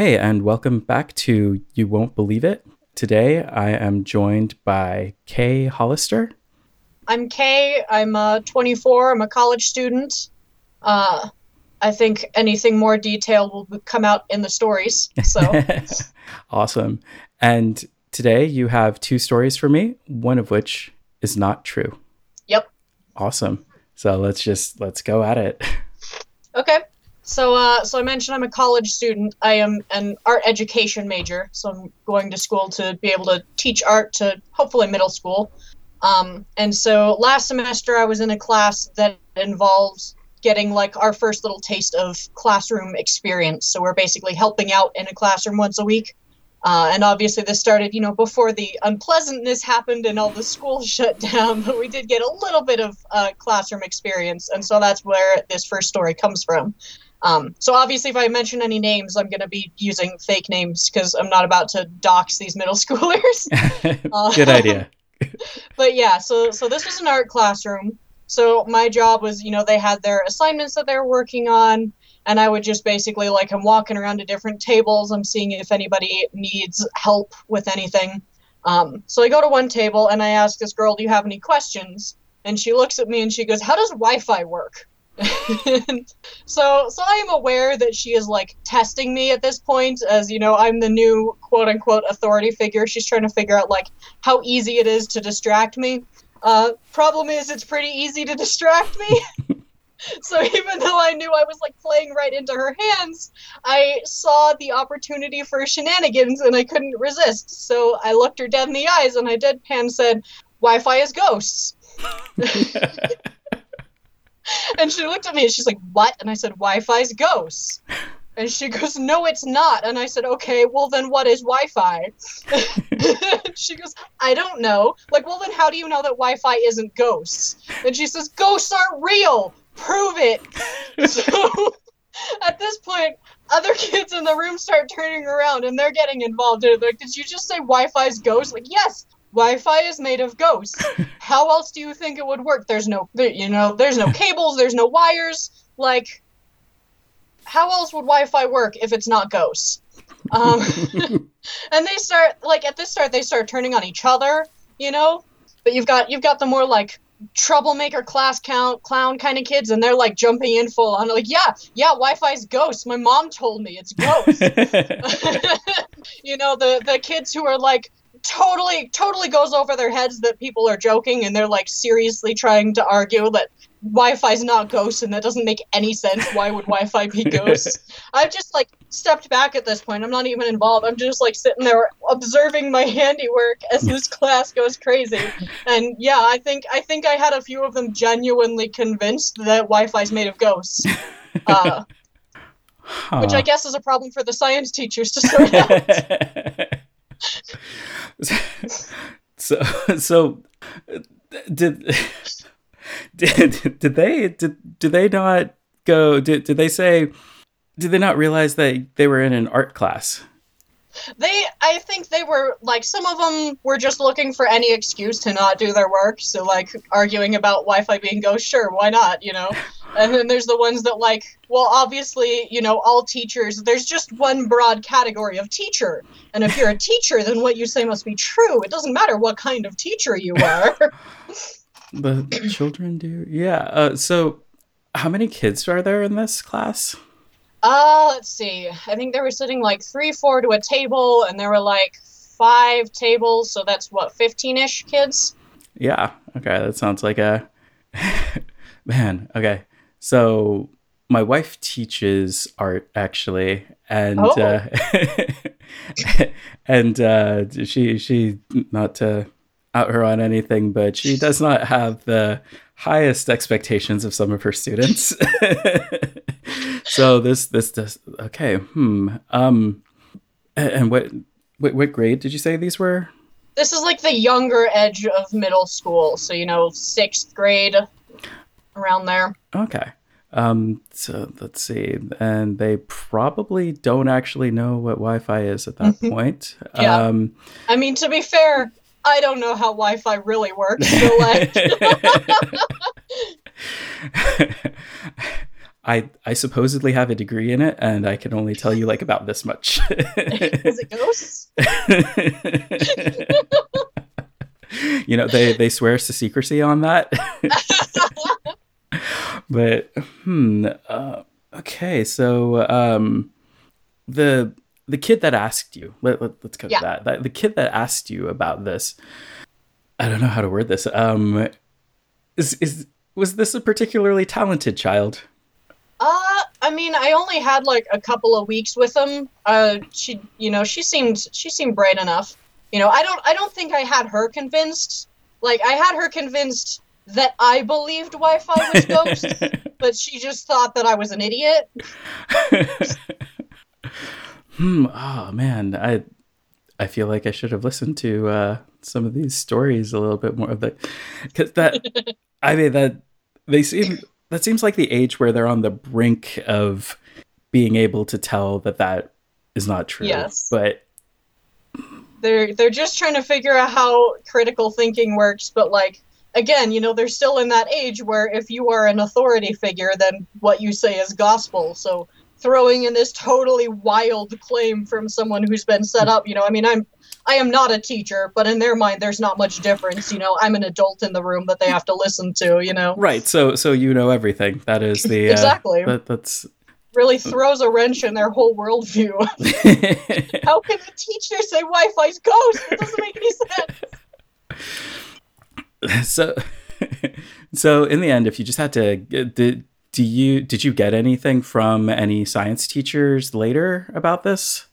Hey, and welcome back to You Won't Believe It. Today I am joined by Kay Hollister. I'm Kay. I'm uh, 24. I'm a college student. Uh, I think anything more detailed will come out in the stories. So awesome. And today you have two stories for me, one of which is not true. Yep. Awesome. So let's just let's go at it. Okay. So, uh, so I mentioned I'm a college student. I am an art education major, so I'm going to school to be able to teach art to hopefully middle school. Um, and so last semester I was in a class that involves getting like our first little taste of classroom experience. So we're basically helping out in a classroom once a week. Uh, and obviously, this started, you know, before the unpleasantness happened and all the schools shut down. But we did get a little bit of uh, classroom experience, and so that's where this first story comes from. Um, so obviously, if I mention any names, I'm going to be using fake names because I'm not about to dox these middle schoolers. uh, Good idea. but yeah, so so this was an art classroom. So my job was, you know, they had their assignments that they were working on, and I would just basically like I'm walking around to different tables. I'm seeing if anybody needs help with anything. Um, so I go to one table and I ask this girl, "Do you have any questions?" And she looks at me and she goes, "How does Wi-Fi work?" So so I am aware that she is like testing me at this point as you know I'm the new quote unquote authority figure. She's trying to figure out like how easy it is to distract me. Uh, problem is it's pretty easy to distract me. so even though I knew I was like playing right into her hands, I saw the opportunity for shenanigans and I couldn't resist. So I looked her dead in the eyes and I deadpan said, "Wi-Fi is ghosts." and she looked at me and she's like, "What?" And I said, "Wi-Fi's ghosts." And she goes, "No, it's not." And I said, "Okay, well then, what is Wi-Fi?" she goes, "I don't know." Like, well then, how do you know that Wi-Fi isn't ghosts? And she says, "Ghosts aren't real. Prove it." so at this point, other kids in the room start turning around and they're getting involved. They're like, "Did you just say Wi-Fi's ghosts?" Like, yes, Wi-Fi is made of ghosts. How else do you think it would work? There's no, you know, there's no cables, there's no wires. Like, how else would Wi-Fi work if it's not ghosts? Um, and they start like at this start they start turning on each other, you know. But you've got you've got the more like troublemaker class count clown kind of kids and they're like jumping in full on like yeah yeah wi-fi's ghosts my mom told me it's ghosts you know the the kids who are like totally totally goes over their heads that people are joking and they're like seriously trying to argue that Wi-Fi's not ghosts and that doesn't make any sense. Why would Wi-Fi be ghosts? I've just like stepped back at this point. I'm not even involved. I'm just like sitting there observing my handiwork as this class goes crazy. And yeah, I think I think I had a few of them genuinely convinced that Wi-Fi's made of ghosts. Uh, huh. Which I guess is a problem for the science teachers to sort out. so so did did did they did did they not go did did they say did they not realize that they were in an art class? They i think they were like some of them were just looking for any excuse to not do their work. So like arguing about wi-fi being ghost sure why not you know and then there's the ones that like well obviously you know all teachers there's just one broad category of teacher. And if you're a teacher then what you say must be true. It doesn't matter what kind of teacher you are. The children do? Yeah uh, so how many kids are there in this class? Uh let's see. I think they were sitting like three four to a table and there were like five tables so that's what 15ish kids? Yeah. Okay that sounds like a man. Okay so my wife teaches art actually, and oh. uh, and uh, she she not to out her on anything, but she does not have the highest expectations of some of her students. so this this does okay. Hmm. Um. And what, what what grade did you say these were? This is like the younger edge of middle school, so you know sixth grade around there. Okay. Um, so let's see. And they probably don't actually know what Wi Fi is at that mm-hmm. point. yeah. Um, I mean, to be fair, I don't know how Wi Fi really works. So, like. I I I supposedly have a degree in it, and I can only tell you like about this much. Is it ghosts? you know, they they swear to secrecy on that. But hmm. Uh, okay, so um, the the kid that asked you. Let, let us go Yeah. to that. that. The kid that asked you about this. I don't know how to word this. Um, is is was this a particularly talented child? Uh, I mean, I only had like a couple of weeks with him. Uh, she, you know, she seemed she seemed bright enough. You know, I don't I don't think I had her convinced. Like I had her convinced that I believed Wi-Fi was ghosts, but she just thought that I was an idiot. hmm. Oh man, I I feel like I should have listened to uh, some of these stories a little bit more of the because that I mean that they seem that seems like the age where they're on the brink of being able to tell that that is not true. Yes. But They're they're just trying to figure out how critical thinking works, but like again, you know, they're still in that age where if you are an authority figure, then what you say is gospel. So throwing in this totally wild claim from someone who's been set up, you know, I mean, I'm I am not a teacher, but in their mind, there's not much difference. You know, I'm an adult in the room that they have to listen to. You know, right, so so you know everything. That is the uh, Exactly. That, that's really throws a wrench in their whole worldview. How can a teacher say Wi-Fi's ghost? It doesn't make any sense. so so in the end if you just had to did do you did you get anything from any science teachers later about this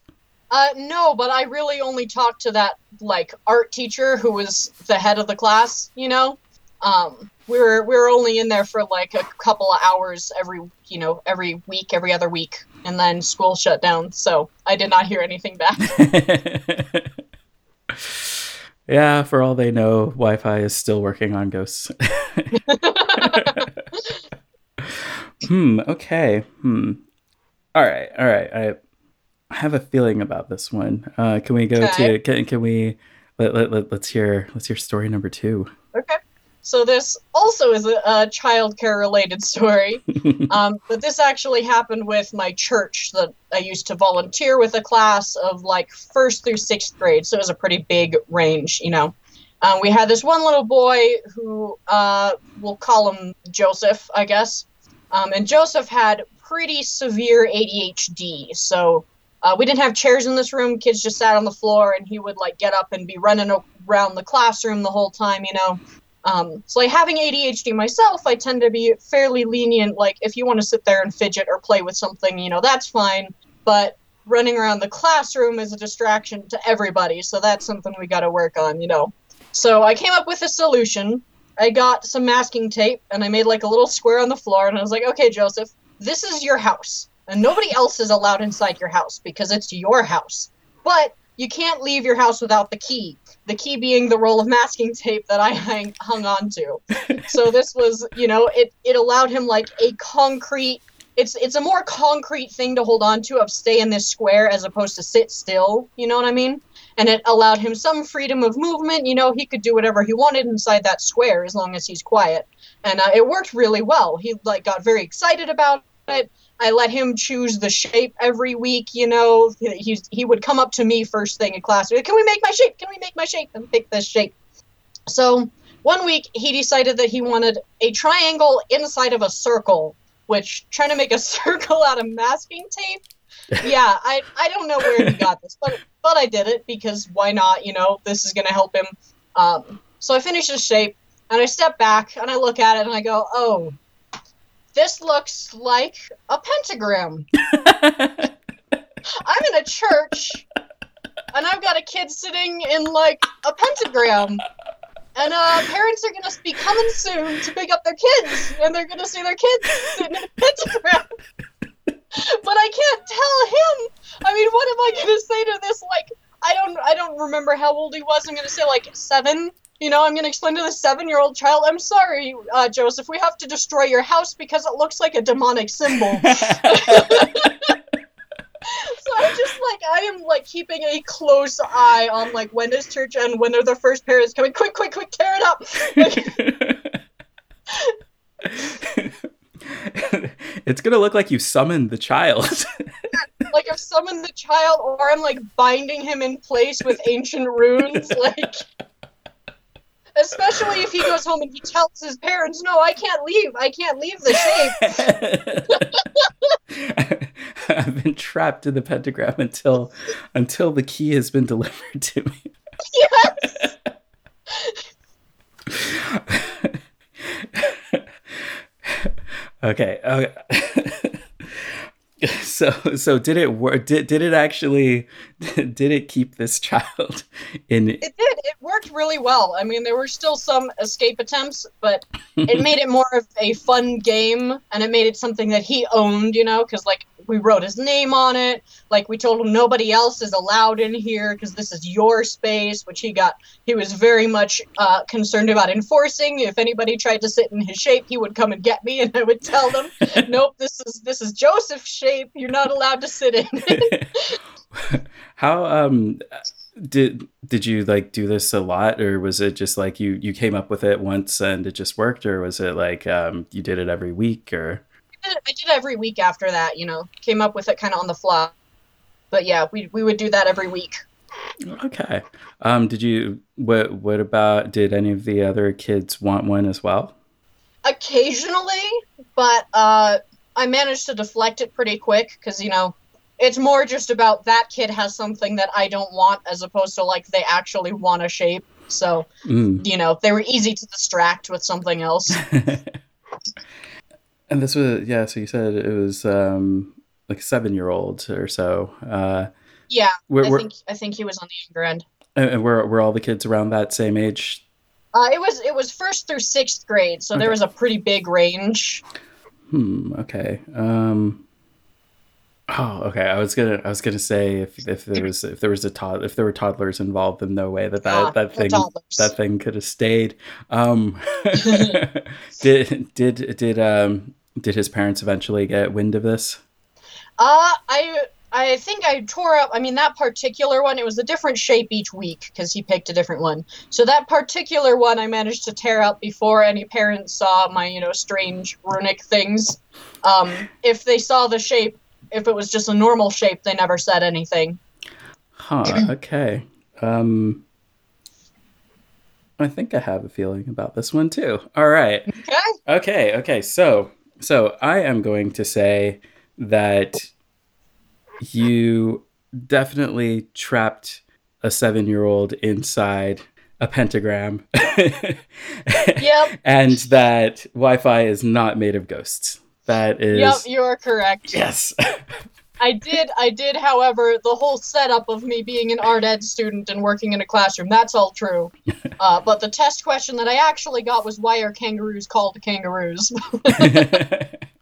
Uh, no, but I really only talked to that like art teacher who was the head of the class. You know, um, we were we were only in there for like a couple of hours every you know every week, every other week, and then school shut down. So I did not hear anything back. yeah for all they know wi-fi is still working on ghosts hmm okay hmm all right all right i I have a feeling about this one uh can we go Okay. to can, can we let, let, let, let's hear let's hear story number two okay. So this also is a, a childcare related story. um, but this actually happened with my church that I used to volunteer with a class of like first through sixth grade, so it was a pretty big range, you know. Um, we had this one little boy who uh, we'll call him Joseph, I guess, um, and Joseph had pretty severe ADHD. So uh, we didn't have chairs in this room; kids just sat on the floor, and he would like get up and be running around the classroom the whole time, you know. Um, so like having ADHD myself, I tend to be fairly lenient. Like if you want to sit there and fidget or play with something, you know, that's fine. But running around the classroom is a distraction to everybody, so that's something we got to work on, you know. So I came up with a solution. I got some masking tape and I made like a little square on the floor, and I was like, okay, Joseph, this is your house, and nobody else is allowed inside your house because it's your house. But you can't leave your house without the key. The key being the roll of masking tape that I hang, hung on to. so this was, you know, it, it allowed him like a concrete. It's it's a more concrete thing to hold on to of stay in this square as opposed to sit still. You know what I mean? And it allowed him some freedom of movement. You know, he could do whatever he wanted inside that square as long as he's quiet. And uh, it worked really well. He like got very excited about it. I let him choose the shape every week. You know, he he would come up to me first thing in class. Can we make my shape? Can we make my shape? And pick this shape. So one week he decided that he wanted a triangle inside of a circle, which trying to make a circle out of masking tape. yeah, I I don't know where he got this, but but I did it because why not? You know, this is gonna help him. Um, so I finish his shape and I step back and I look at it and I go, oh, this looks like a pentagram. I'm in a church and I've got a kid sitting in like a pentagram. And uh, parents are gonna be coming soon to pick up their kids, and they're gonna see their kids sitting in a pentagram. but I can't tell him. I mean, what am I gonna say to this? Like, I don't, I don't remember how old he was. I'm gonna say like seven. You know, I'm gonna explain to the seven-year-old child. I'm sorry, uh, Joseph. We have to destroy your house because it looks like a demonic symbol. So I'm just like I am like keeping a close eye on like when is church and When are the first parents coming? Quick, quick, quick, tear it up! Like, it's gonna look like you summoned the child. like I've summoned the child, or I'm like binding him in place with ancient runes, like. Especially if he goes home and he tells his parents, "No, I can't leave. I can't leave the shape." I've been trapped in the pentagram until until the key has been delivered to me. Yes. okay. Okay. Uh, so so did it work did, did it actually did it keep this child in it did. It worked really well. I mean there were still some escape attempts but it made it more of a fun game and it made it something that he owned you know because like we wrote his name on it. Like we told him nobody else is allowed in here because this is your space, which he got. He was very much uh, concerned about enforcing. If anybody tried to sit in his shape, he would come and get me, and I would tell them, "Nope, this is this is Joseph's shape. You're not allowed to sit in." How um did did you like do this a lot or was it just like you you came up with it once and it just worked or was it like um you did it every week or I did every week after that. You know, came up with it kind of on the fly. But yeah, we we would do that every week. Okay. Um, did you what what about did any of the other kids want one as well? Occasionally, but uh, I managed to deflect it pretty quick because you know it's more just about that kid has something that I don't want as opposed to like they actually want a shape. So mm. you know they were easy to distract with something else. And this was yeah. So you said it was um, like seven year old or so. Uh, yeah, we're, I think I think he was on the younger end. And were were all the kids around that same age? Uh, it was it was first through sixth grade, so okay. there was a pretty big range. Hmm. Okay. Um. Oh, okay. I was gonna I was gonna say if, if there was if there was a tod- if there were toddlers involved, then no way that that, ah, that thing that thing could have stayed. Um, did did did um did his parents eventually get wind of this? Uh, I I think I tore up. I mean, that particular one, it was a different shape each week because he picked a different one. So that particular one, I managed to tear up before any parents saw my, you know, strange runic things. Um, if they saw the shape, if it was just a normal shape, they never said anything. Huh. Okay. Um, I think I have a feeling about this one too. All right. Okay. Okay. Okay. So so I am going to say that you definitely trapped a seven year old inside a pentagram. yep. And that Wi Fi is not made of ghosts. That is. Yep, you are correct. Yes. I did, I did, however, the whole setup of me being an art ed student and working in a classroom, that's all true. Uh, but the test question that I actually got was why are kangaroos called kangaroos?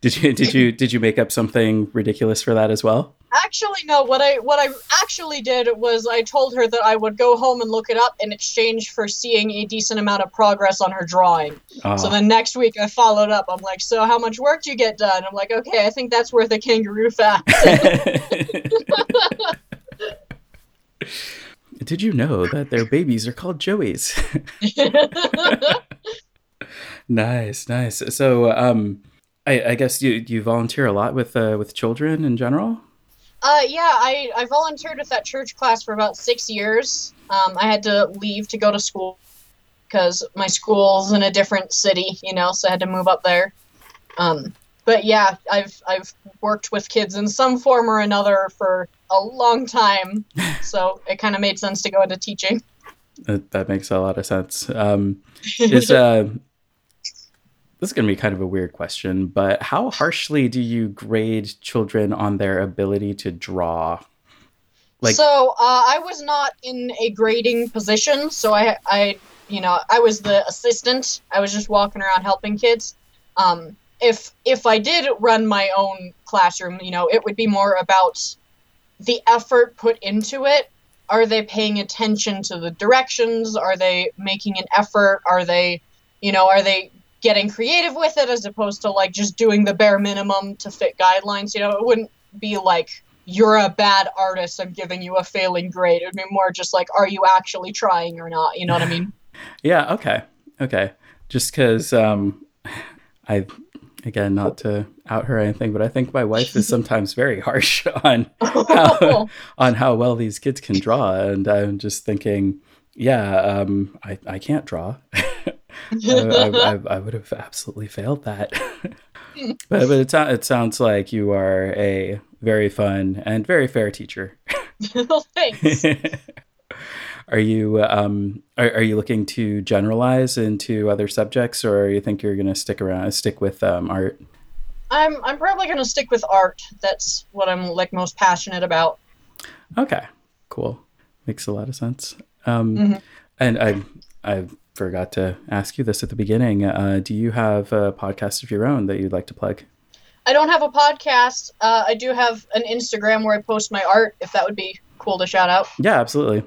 did you did you did you make up something ridiculous for that as well? Actually, no. What I what I actually did was I told her that I would go home and look it up in exchange for seeing a decent amount of progress on her drawing. Oh. So then next week I followed up. I'm like, so how much work do you get done? I'm like, okay, I think that's worth a kangaroo fact. did you know that their babies are called Joeys? nice, nice. So, um, I, I guess you you volunteer a lot with uh, with children in general. Uh, yeah, I, I volunteered with that church class for about six years. Um, I had to leave to go to school because my school's in a different city, you know, so I had to move up there. Um, but yeah, I've I've worked with kids in some form or another for a long time, so it kind of made sense to go into teaching. That, that makes a lot of sense. Um, is uh, this is going to be kind of a weird question, but how harshly do you grade children on their ability to draw? Like, so uh, I was not in a grading position, so I, I, you know, I was the assistant. I was just walking around helping kids. Um, if if I did run my own classroom, you know, it would be more about the effort put into it. Are they paying attention to the directions? Are they making an effort? Are they, you know, are they getting creative with it as opposed to like just doing the bare minimum to fit guidelines. You know, it wouldn't be like you're a bad artist. I'm giving you a failing grade. It would be more just like, are you actually trying or not? You know what I mean? yeah. Okay. Okay. Just because um, I again, not to out her or anything, but I think my wife is sometimes very harsh on how, on how well these kids can draw, and I'm just thinking, yeah, um, I I can't draw. I, I, I, would have absolutely failed that. but but it, it sounds like you are a very fun and very fair teacher. well, thanks. are you um are, are you looking to generalize into other subjects, or do you think you're going to stick around stick with um, art? I'm I'm probably gonna stick with art. That's what I'm like most passionate about. Okay, cool. Makes a lot of sense. Um, Mhm. And I I forgot to ask you this at the beginning. Uh, do you have a podcast of your own that you'd like to plug? I don't have a podcast. Uh, I do have an Instagram where I post my art. If that would be cool to shout out. Yeah, absolutely.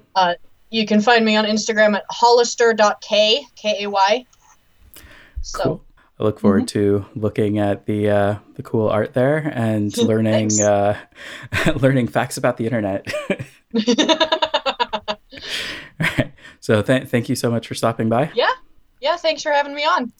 You can find me on Instagram at hollister.k k a y. So Cool. I look forward to looking at the uh, the cool art there and learning uh, learning facts about the internet. All right. So th- thank you so much for stopping by. yeah, Yeah. thanks for having me on.